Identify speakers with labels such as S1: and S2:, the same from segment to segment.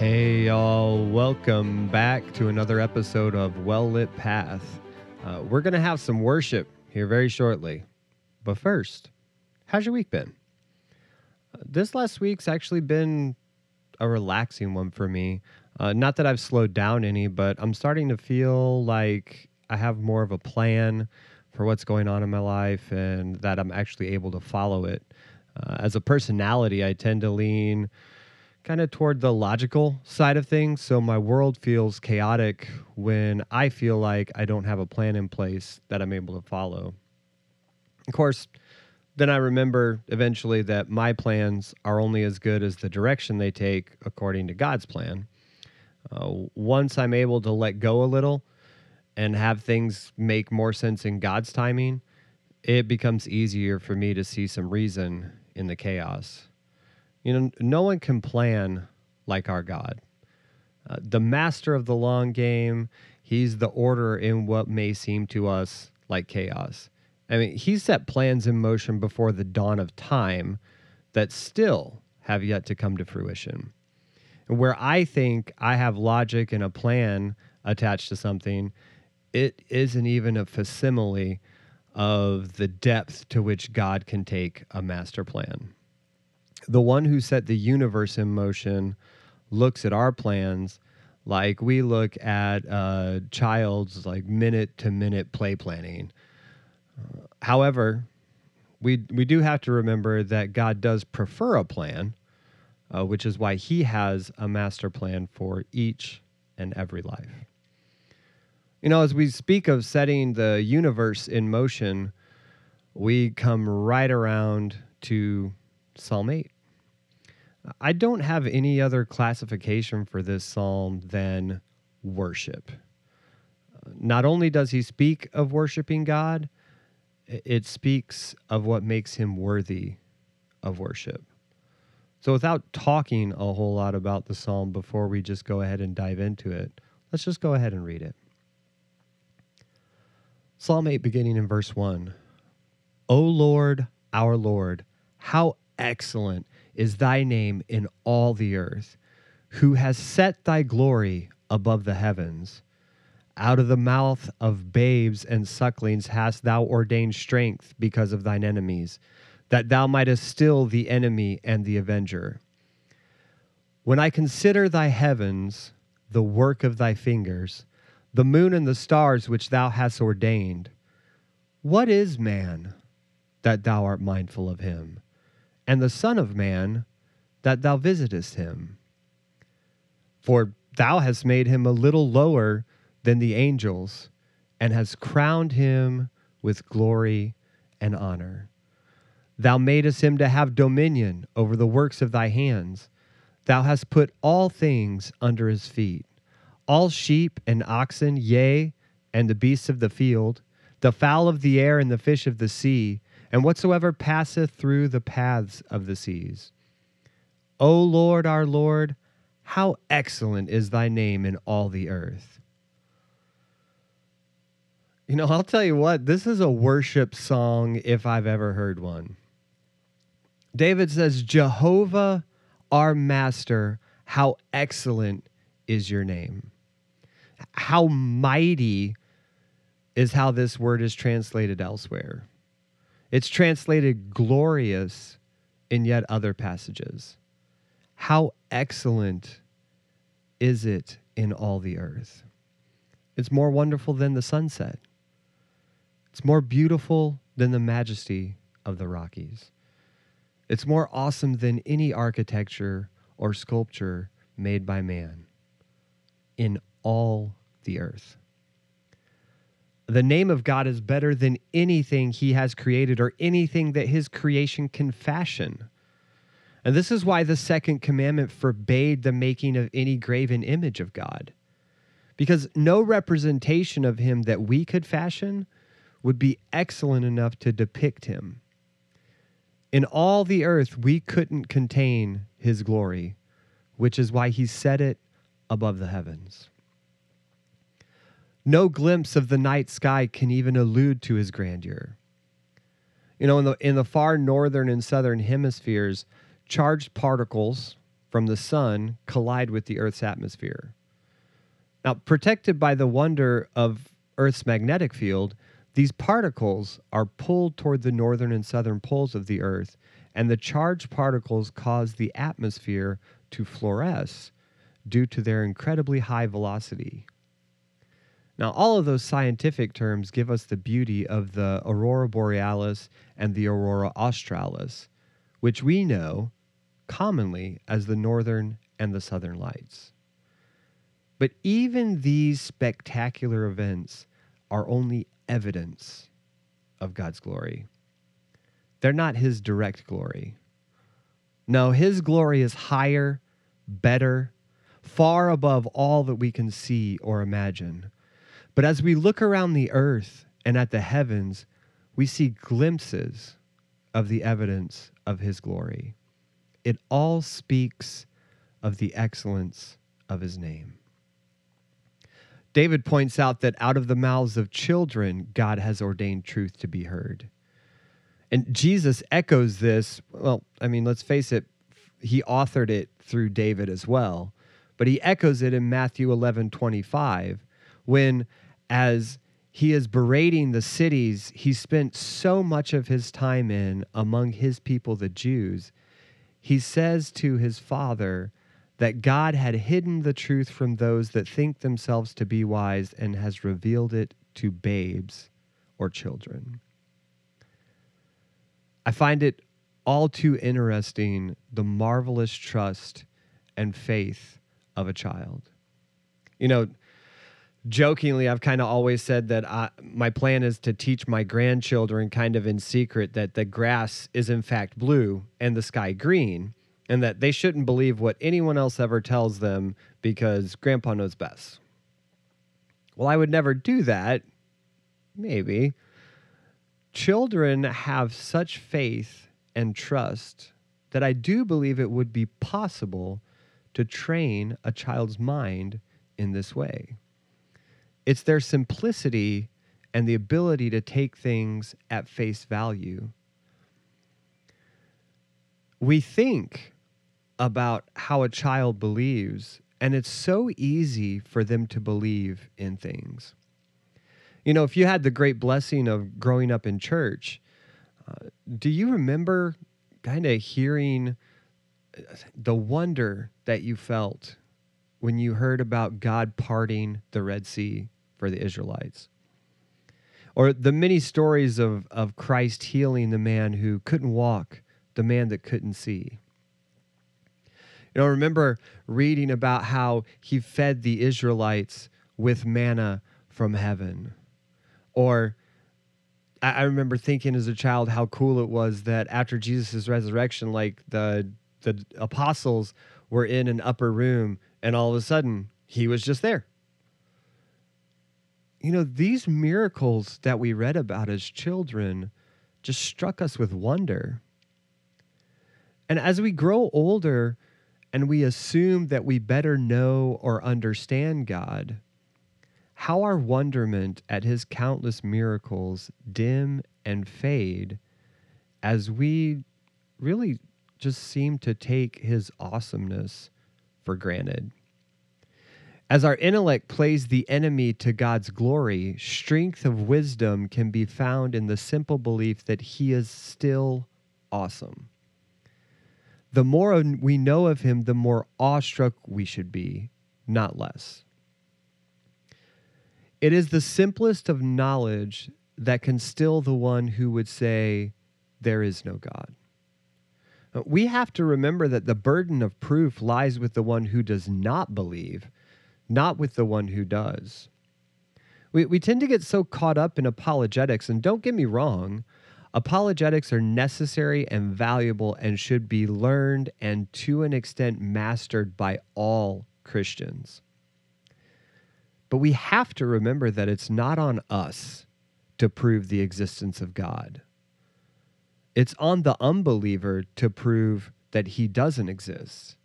S1: Hey, y'all. Welcome back to another episode of Well Lit Path. Uh, we're going to have some worship here very shortly. But first, how's your week been? This last week's actually been a relaxing one for me. Uh, not that I've slowed down any, but I'm starting to feel like I have more of a plan for what's going on in my life and that I'm actually able to follow it. Uh, as a personality, I tend to lean kind of toward the logical side of things. So my world feels chaotic when I feel like I don't have a plan in place that I'm able to follow. Of course, then I remember eventually that my plans are only as good as the direction they take according to God's plan. Uh, once I'm able to let go a little and have things make more sense in God's timing, it becomes easier for me to see some reason in the chaos. You know, no one can plan like our God. Uh, the master of the long game, he's the order in what may seem to us like chaos. I mean, he set plans in motion before the dawn of time that still have yet to come to fruition. And where I think I have logic and a plan attached to something, it isn't even a facsimile of the depth to which God can take a master plan the one who set the universe in motion looks at our plans like we look at a child's like minute to minute play planning. However, we we do have to remember that God does prefer a plan, uh, which is why He has a master plan for each and every life. You know, as we speak of setting the universe in motion, we come right around to Psalm 8. I don't have any other classification for this psalm than worship. Not only does he speak of worshiping God, it speaks of what makes him worthy of worship. So, without talking a whole lot about the psalm before we just go ahead and dive into it, let's just go ahead and read it. Psalm 8, beginning in verse 1. O Lord, our Lord, how excellent is thy name in all the earth, who has set thy glory above the heavens. Out of the mouth of babes and sucklings hast thou ordained strength because of thine enemies, that thou mightest still the enemy and the avenger. When I consider thy heavens, the work of thy fingers, the moon and the stars which thou hast ordained, what is man that thou art mindful of him? And the Son of Man, that thou visitest him. For thou hast made him a little lower than the angels, and hast crowned him with glory and honor. Thou madest him to have dominion over the works of thy hands. Thou hast put all things under his feet all sheep and oxen, yea, and the beasts of the field, the fowl of the air and the fish of the sea and whatsoever passeth through the paths of the seas. O Lord, our Lord, how excellent is thy name in all the earth. You know, I'll tell you what, this is a worship song if I've ever heard one. David says, Jehovah, our master, how excellent is your name. How mighty is how this word is translated elsewhere. It's translated glorious in yet other passages. How excellent is it in all the earth? It's more wonderful than the sunset. It's more beautiful than the majesty of the Rockies. It's more awesome than any architecture or sculpture made by man in all the earth. The name of God is better than anything he has created or anything that his creation can fashion. And this is why the second commandment forbade the making of any graven image of God. Because no representation of him that we could fashion would be excellent enough to depict him. In all the earth, we couldn't contain his glory, which is why he set it above the heavens. No glimpse of the night sky can even allude to his grandeur. You know, in the in the far northern and southern hemispheres, charged particles from the sun collide with the Earth's atmosphere. Now, protected by the wonder of Earth's magnetic field, these particles are pulled toward the northern and southern poles of the Earth, and the charged particles cause the atmosphere to fluoresce due to their incredibly high velocity. Now, all of those scientific terms give us the beauty of the aurora borealis and the aurora australis, which we know commonly as the northern and the southern lights. But even these spectacular events are only evidence of God's glory. They're not His direct glory. No, His glory is higher, better, far above all that we can see or imagine. But as we look around the earth and at the heavens, we see glimpses of the evidence of His glory. It all speaks of the excellence of His name. David points out that out of the mouths of children, God has ordained truth to be heard. And Jesus echoes this. Well, I mean, let's face it, he authored it through David as well, but he echoes it in Matthew 11 25, when as he is berating the cities he spent so much of his time in among his people, the Jews, he says to his father, that God had hidden the truth from those that think themselves to be wise and has revealed it to babes or children. I find it all too interesting the marvelous trust and faith of a child. You know, jokingly, I've kind of always said that I, my plan is to teach my grandchildren, kind of in secret, that the grass is in fact blue and the sky green and that they shouldn't believe what anyone else ever tells them because grandpa knows best. Well, I would never do that. Maybe. Children have such faith and trust that I do believe it would be possible to train a child's mind in this way. It's their simplicity and the ability to take things at face value. We think about how a child believes, and it's so easy for them to believe in things. You know, if you had the great blessing of growing up in church, uh, do you remember kind of hearing uh, the wonder that you felt when you heard about God parting the Red Sea for the Israelites? Or the many stories of, of Christ healing the man who couldn't walk, the man that couldn't see. You know, remember reading about how he fed the Israelites with manna from heaven. Or I remember thinking as a child how cool it was that after Jesus' resurrection, like the the apostles were in an upper room and all of a sudden he was just there. You know, these miracles that we read about as children just struck us with wonder. And as we grow older, and we assume that we better know or understand God, how our wonderment at his countless miracles dim and fade as we really just seem to take his awesomeness for granted. As our intellect plays the enemy to God's glory, strength of wisdom can be found in the simple belief that he is still awesome the more we know of him, the more awestruck we should be, not less. It is the simplest of knowledge that can still the one who would say, There is no God. Uh, we have to remember that the burden of proof lies with the one who does not believe, not with the one who does. We, we tend to get so caught up in apologetics, and don't get me wrong, Apologetics are necessary and valuable and should be learned and to an extent mastered by all Christians. But we have to remember that it's not on us to prove the existence of God. It's on the unbeliever to prove that he doesn't exist.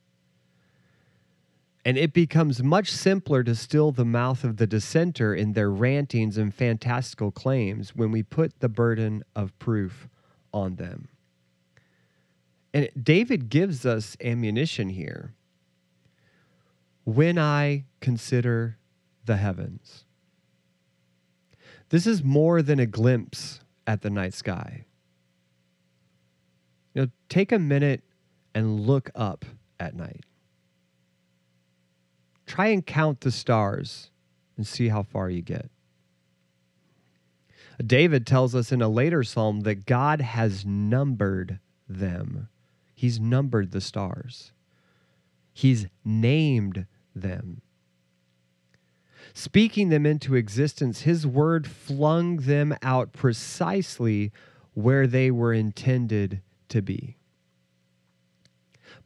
S1: And it becomes much simpler to still the mouth of the dissenter in their rantings and fantastical claims when we put the burden of proof on them. And David gives us ammunition here. When I consider the heavens, this is more than a glimpse at the night sky. You know, take a minute and look up at night. Try and count the stars and see how far you get. David tells us in a later psalm that God has numbered them. He's numbered the stars. He's named them. Speaking them into existence, his word flung them out precisely where they were intended to be.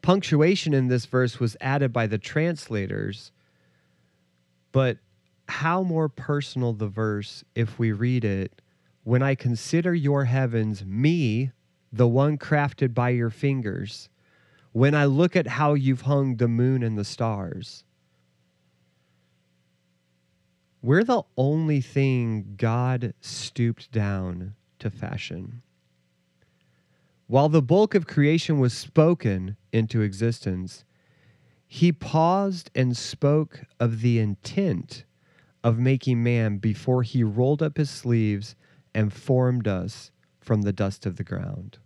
S1: Punctuation in this verse was added by the translators, but how more personal the verse if we read it when I consider your heavens, me, the one crafted by your fingers, when I look at how you've hung the moon and the stars. We're the only thing God stooped down to fashion. While the bulk of creation was spoken into existence, he paused and spoke of the intent of making man before he rolled up his sleeves and formed us from the dust of the ground.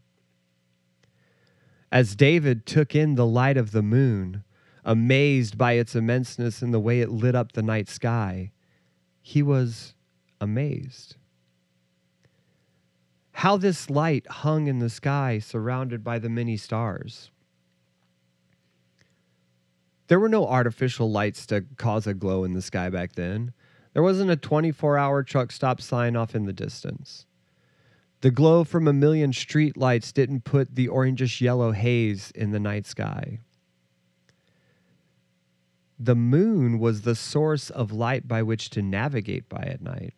S1: As David took in the light of the moon, amazed by its immenseness and the way it lit up the night sky, he was amazed. How this light hung in the sky surrounded by the many stars. There were no artificial lights to cause a glow in the sky back then. There wasn't a 24 hour truck stop sign off in the distance. The glow from a million street lights didn't put the orangish yellow haze in the night sky. The moon was the source of light by which to navigate by at night.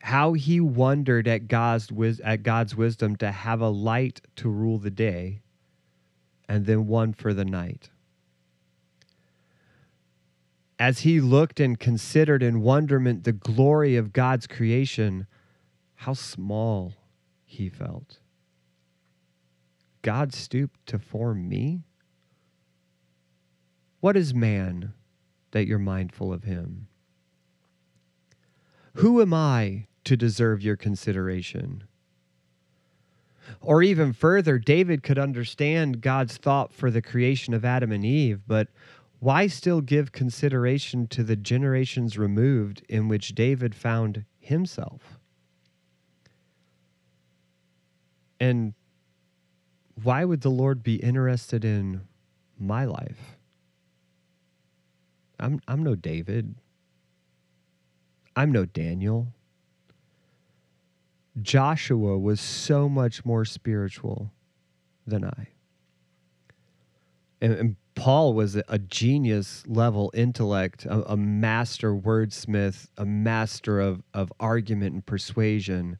S1: How he wondered at God's, at God's wisdom to have a light to rule the day and then one for the night as he looked and considered in wonderment the glory of God's creation, how small he felt. God stooped to form me? What is man that you're mindful of him? Who am I to deserve your consideration? Or even further, David could understand God's thought for the creation of Adam and Eve, but why still give consideration to the generations removed in which David found himself? And why would the Lord be interested in my life? I'm, I'm no David. I'm no Daniel. Joshua was so much more spiritual than I. And, and Paul was a genius level intellect, a, a, master wordsmith, a master of, of argument and persuasion.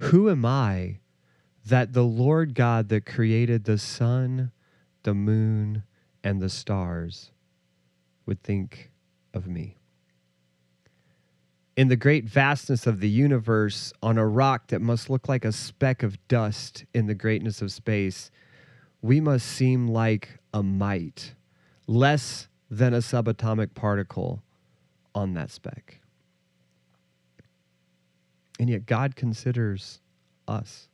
S1: Who am I that the Lord God that created the sun, the moon, and the stars would think of me? In the great vastness of the universe, on a rock that must look like a speck of dust in the greatness of space, we must seem like a mite, less than a subatomic particle on that speck. And yet, God considers us.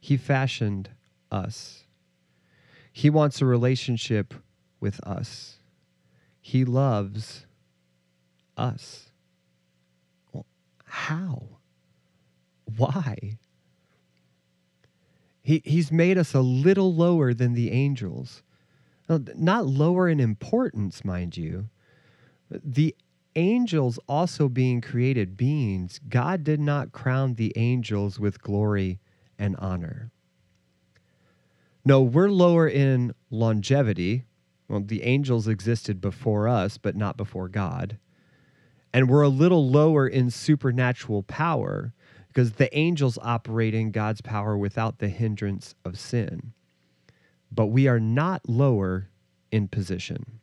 S1: He fashioned us. He wants a relationship with us. He loves us. How? Why? He, he's made us a little lower than the angels. Not lower in importance, mind you. The angels also being created beings, God did not crown the angels with glory and honor. No, we're lower in longevity. Well, the angels existed before us, but not before God. And we're a little lower in supernatural power because the angels operate in God's power without the hindrance of sin. But we are not lower in position.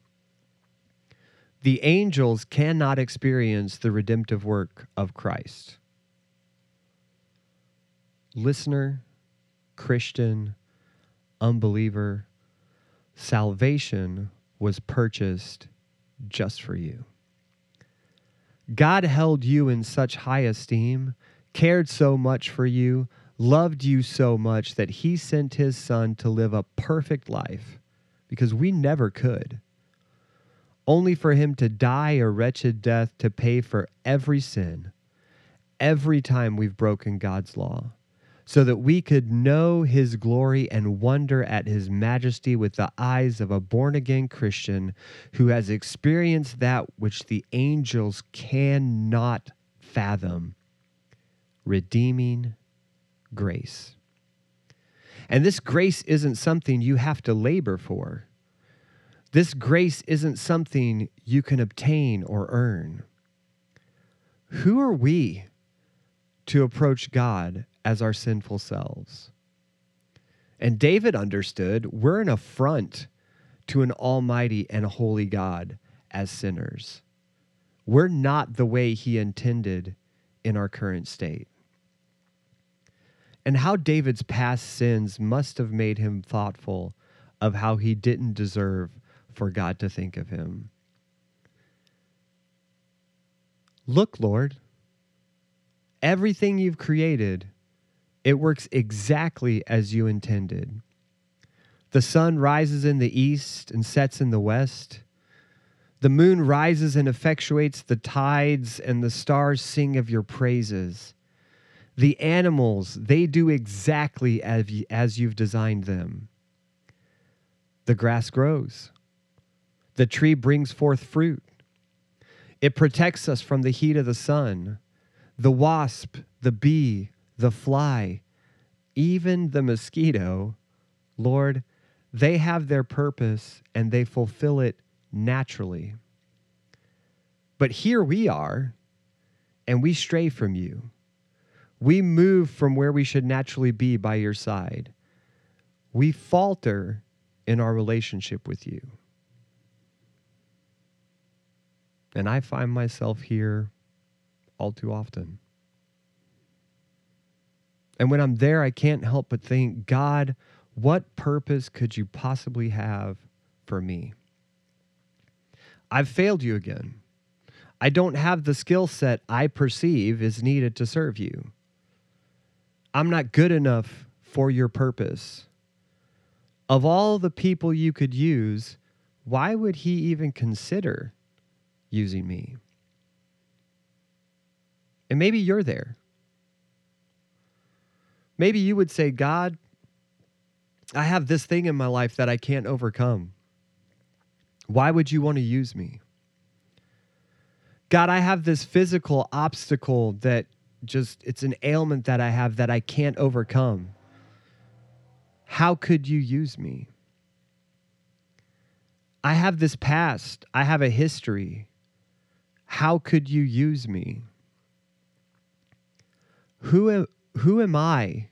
S1: The angels cannot experience the redemptive work of Christ. listener, Christian, unbeliever, salvation was purchased just for you. God held you in such high esteem, cared so much for you, loved you so much that he sent his son to live a perfect life because we never could. Only for him to die a wretched death to pay for every sin, every time we've broken God's law so that we could know his glory and wonder at his majesty with the eyes of a born again Christian who has experienced that which the angels cannot fathom redeeming grace. And this grace isn't something you have to labor for. This grace isn't something you can obtain or earn. Who are we to approach God as our sinful selves. And David understood we're an affront to an almighty and holy God as sinners. We're not the way he intended in our current state. And how David's past sins must have made him thoughtful of how he didn't deserve for God to think of him. Look, Lord, everything you've created it works exactly as you intended. The sun rises in the east and sets in the west. The moon rises and effectuates the tides, and the stars sing of your praises. The animals, they do exactly as, you've designed them. The grass grows. The tree brings forth fruit. It protects us from the heat of the sun. The wasp, the bee, the fly, even the mosquito, Lord, they have their purpose and they fulfill it naturally. But here we are, and we stray from you. We move from where we should naturally be by your side. We falter in our relationship with you. And I find myself here all too often. And when I'm there, I can't help but think, God, what purpose could you possibly have for me? I've failed you again. I don't have the skill set I perceive is needed to serve you. I'm not good enough for your purpose. Of all the people you could use, why would he even consider using me? And maybe you're there. Maybe you would say, God, I have this thing in my life that I can't overcome. Why would you want to use me? God, I have this physical obstacle that just, it's an ailment that I have that I can't overcome. How could you use me? I have this past, I have a history. How could you use me? Who, who am I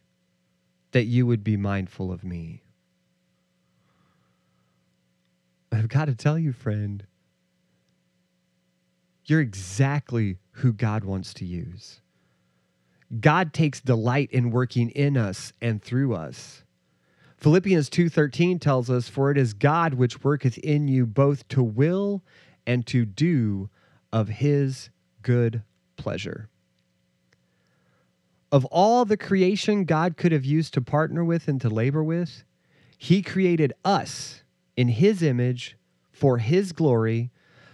S1: that you would be mindful of me? I've got to tell you, friend, you're exactly who God wants to use. God takes delight in working in us and through us. Philippians 2:13 tells us for it is God which worketh in you both to will and to do of his good pleasure. Of all the creation God could have used to partner with and to labor with, He created us in His image for His glory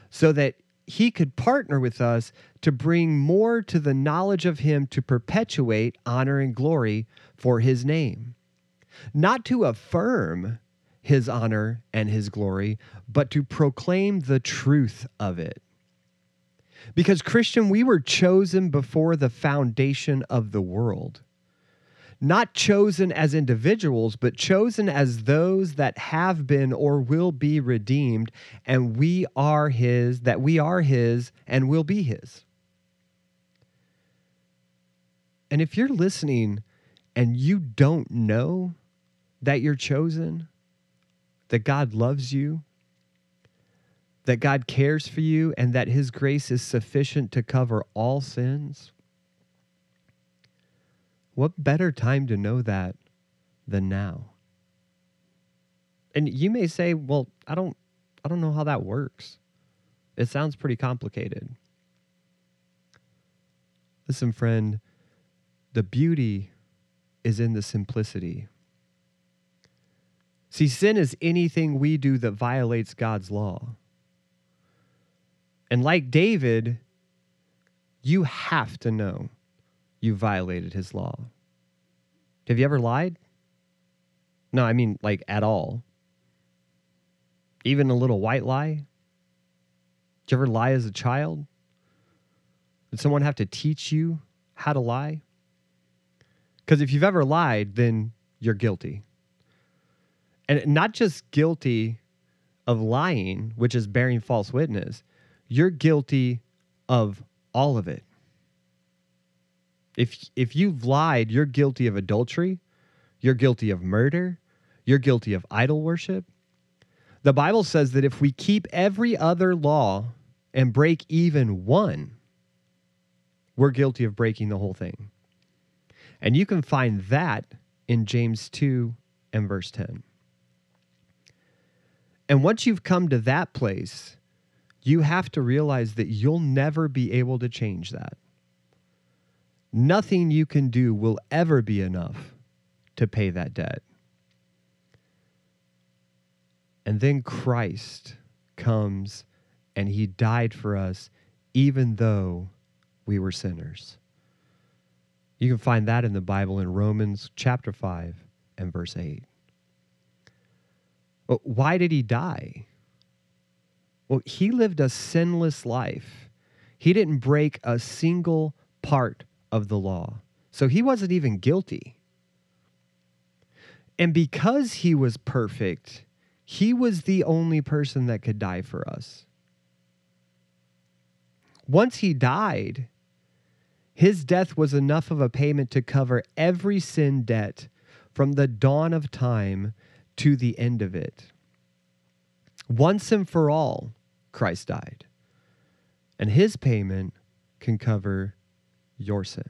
S1: so that He could partner with us to bring more to the knowledge of Him to perpetuate honor and glory for His name. Not to affirm His honor and His glory, but to proclaim the truth of it. Because, Christian, we were chosen before the foundation of the world. Not chosen as individuals, but chosen as those that have been or will be redeemed, and we are His, that we are His and will be His. And if you're listening and you don't know that you're chosen, that God loves you, that God cares for you and that His grace is sufficient to cover all sins? what better time to know that than now? And you may say, "Well, I don't I don't know how that works." It sounds pretty complicated. Listen, friend, the beauty is in the simplicity. See, sin is anything we do that violates God's law. And like David, you have to know you violated his law. Have you ever lied? No, I mean, like at all. Even a little white lie? Did you ever lie as a child? Did someone have to teach you how to lie? Because if you've ever lied, then you're guilty. And not just guilty of lying, which is bearing false witness, you're guilty of all of it. If if you've lied, you're guilty of adultery, you're guilty of murder, you're guilty of idol worship. The Bible says that if we keep every other law and break even one, we're guilty of breaking the whole thing. And you can find that in James 2 and verse 10. And once you've come to that place, you have to realize that you'll never be able to change that. Nothing you can do will ever be enough to pay that debt. And then Christ comes and he died for us, even though we were sinners. You can find that in the Bible in Romans chapter 5 and verse 8. Well, why did he die? Well, he lived a sinless life. He didn't break a single part of the law. So he wasn't even guilty. And because he was perfect, he was the only person that could die for us. Once he died, his death was enough of a payment to cover every sin debt from the dawn of time to the end of it. Once and for all, Christ died. And his payment can cover your sin.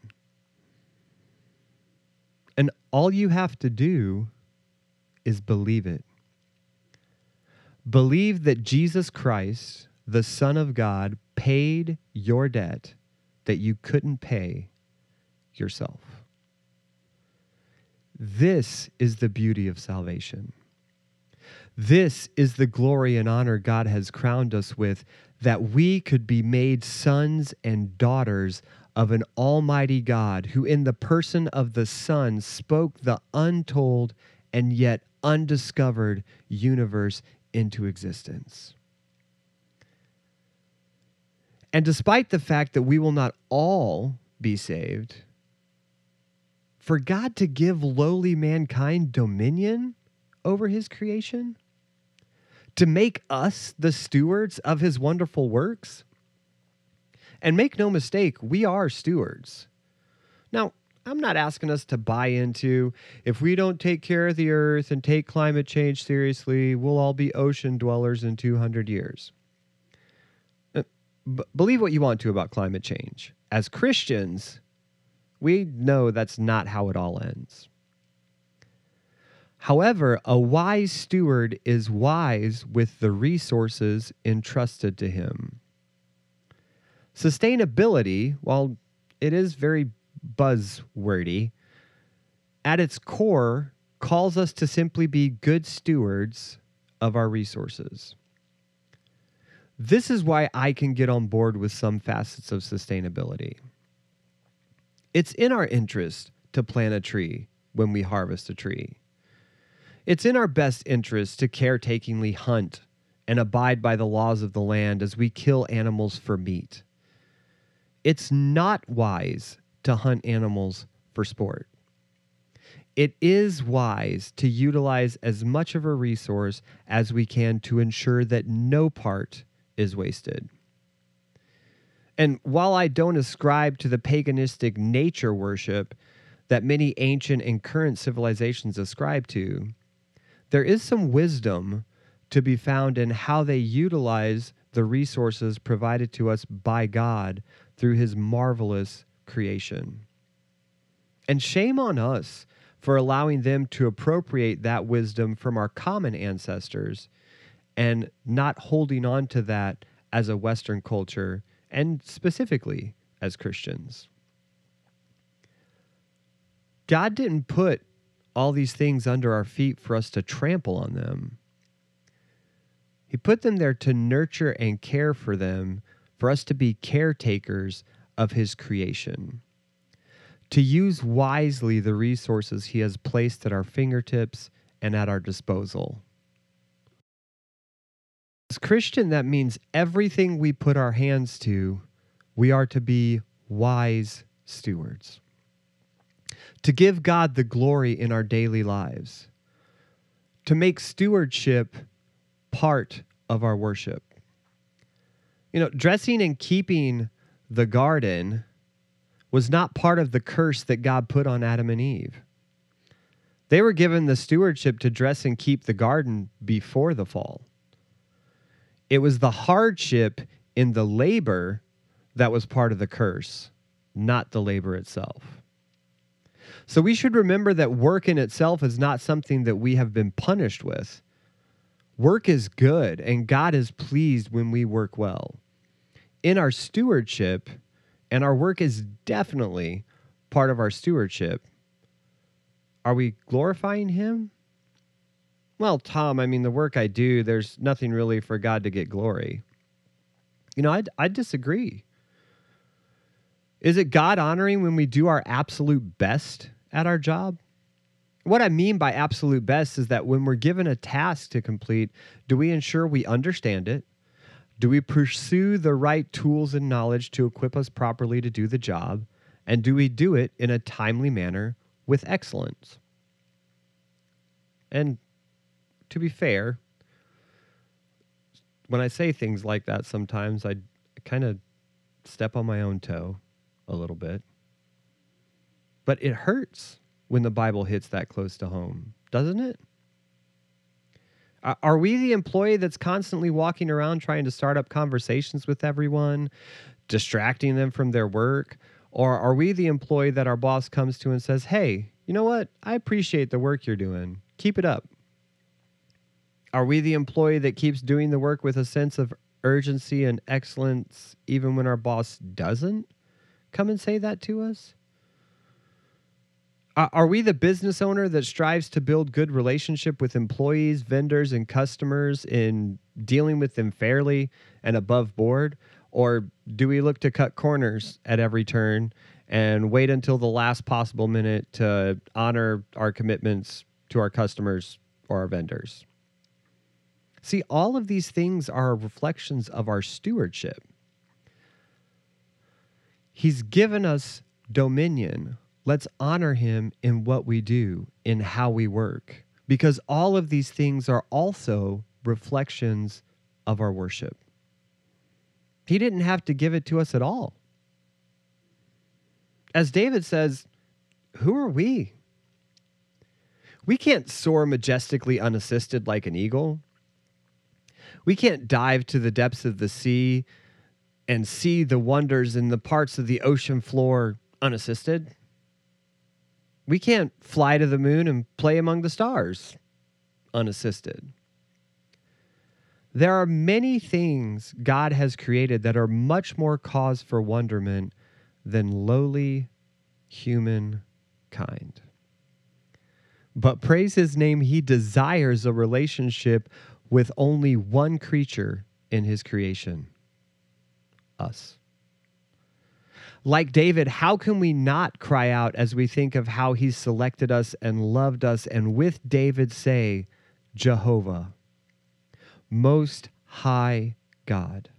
S1: And all you have to do is believe it. Believe that Jesus Christ, the Son of God, paid your debt that you couldn't pay yourself. This is the beauty of salvation. This is the glory and honor God has crowned us with, that we could be made sons and daughters of an almighty God who, in the person of the Son, spoke the untold and yet undiscovered universe into existence. And despite the fact that we will not all be saved, for God to give lowly mankind dominion over his creation, to make us the stewards of his wonderful works, and make no mistake, we are stewards. Now, I'm not asking us to buy into if we don't take care of the earth and take climate change seriously, we'll all be ocean dwellers in 200 years. Uh, b- believe what you want to about climate change. As Christians, we know that's not how it all ends. However, a wise steward is wise with the resources entrusted to him. Sustainability, while it is very buzzwordy, at its core calls us to simply be good stewards of our resources. This is why I can get on board with some facets of sustainability. It's in our interest to plant a tree when we harvest a tree. It's in our best interest to caretakingly hunt and abide by the laws of the land as we kill animals for meat it's not wise to hunt animals for sport. It is wise to utilize as much of a resource as we can to ensure that no part is wasted. And while I don't ascribe to the paganistic nature worship that many ancient and current civilizations ascribe to, there is some wisdom to be found in how they utilize the resources provided to us by God through his marvelous creation. And shame on us for allowing them to appropriate that wisdom from our common ancestors and not holding on to that as a Western culture and specifically as Christians. God didn't put all these things under our feet for us to trample on them. He put them there to nurture and care for them, for us to be caretakers of His creation to use wisely the resources He has placed at our fingertips and at our disposal. As Christian, that means everything we put our hands to, we are to be wise stewards. To give God the glory in our daily lives. To make stewardship part of our worship. You know, dressing and keeping the garden was not part of the curse that God put on Adam and Eve. They were given the stewardship to dress and keep the garden before the fall. It was the hardship in the labor that was part of the curse, not the labor itself. So we should remember that work in itself is not something that we have been punished with. Work is good, and God is pleased when we work well. In our stewardship, and our work is definitely part of our stewardship. Are we glorifying Him? Well, Tom, I mean, the work I do, there's nothing really for God to get glory. You know, I, I disagree. Is it God honoring when we do our absolute best at our job? What I mean by absolute best is that when we're given a task to complete, do we ensure we understand it? Do we pursue the right tools and knowledge to equip us properly to do the job? And do we do it in a timely manner with excellence? And to be fair, when I say things like that, sometimes I kind of step on my own toe a little bit. But it hurts when the Bible hits that close to home, doesn't it? Are we the employee that's constantly walking around trying to start up conversations with everyone, distracting them from their work? Or are we the employee that our boss comes to and says, hey, you know what? I appreciate the work you're doing. Keep it up. Are we the employee that keeps doing the work with a sense of urgency and excellence even when our boss doesn't come and say that to us? Uh, are we the business owner that strives to build good relationship with employees, vendors, and customers in dealing with them fairly and above board? Or do we look to cut corners at every turn and wait until the last possible minute to honor our commitments to our customers or our vendors? See, all of these things are reflections of our stewardship. He's given us dominion Let's honor him in what we do, in how we work, because all of these things are also reflections of our worship. He didn't have to give it to us at all. As David says, who are we? We can't soar majestically unassisted like an eagle. We can't dive to the depths of the sea and see the wonders in the parts of the ocean floor unassisted. We can't fly to the moon and play among the stars unassisted. There are many things God has created that are much more cause for wonderment than lowly human kind. But praise his name, he desires a relationship with only one creature in his creation us. Like David, how can we not cry out as we think of how he selected us and loved us, and with David say, Jehovah, Most High God,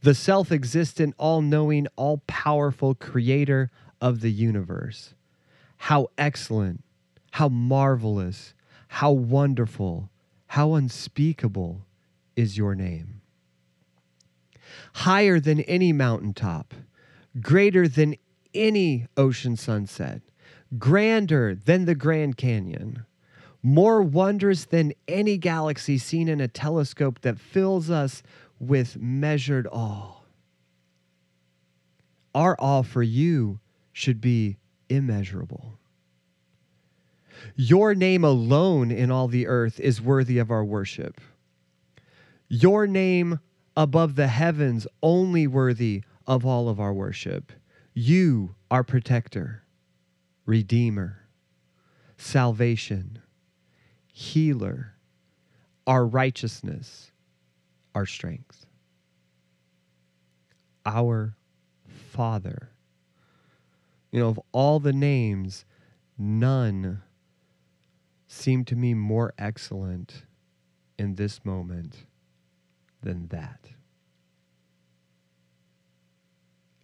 S1: the self existent, all knowing, all powerful creator of the universe? How excellent, how marvelous, how wonderful, how unspeakable is your name. Higher than any mountaintop greater than any ocean sunset, grander than the Grand Canyon, more wondrous than any galaxy seen in a telescope that fills us with measured awe. Our awe for you should be immeasurable. Your name alone in all the earth is worthy of our worship. Your name above the heavens only worthy of all of our worship. You, our protector, redeemer, salvation, healer, our righteousness, our strength. Our Father. You know, of all the names, none seem to me more excellent in this moment than that.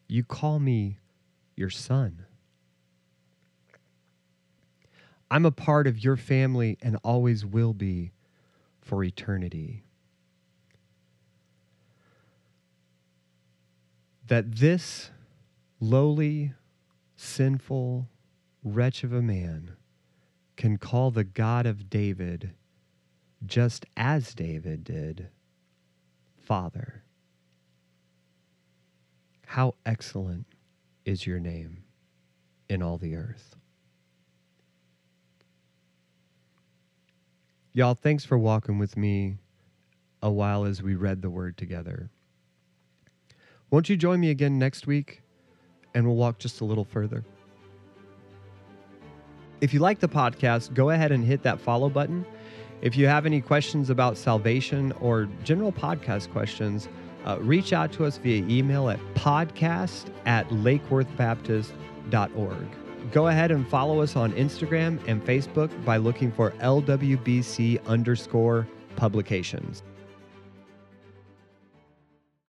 S1: You call me your son. I'm a part of your family and always will be for eternity. That this lowly, sinful wretch of a man can call the God of David, just as David did, Father. How excellent is your name in all the earth. Y'all, thanks for walking with me a while as we read the word together. Won't you join me again next week and we'll walk just a little further? If you like the podcast, go ahead and hit that follow button. If you have any questions about salvation or general podcast questions, uh, reach out to us via email at podcast at lakeworthbaptist.org. Go ahead and follow us on Instagram and Facebook by looking for LWBC underscore publications.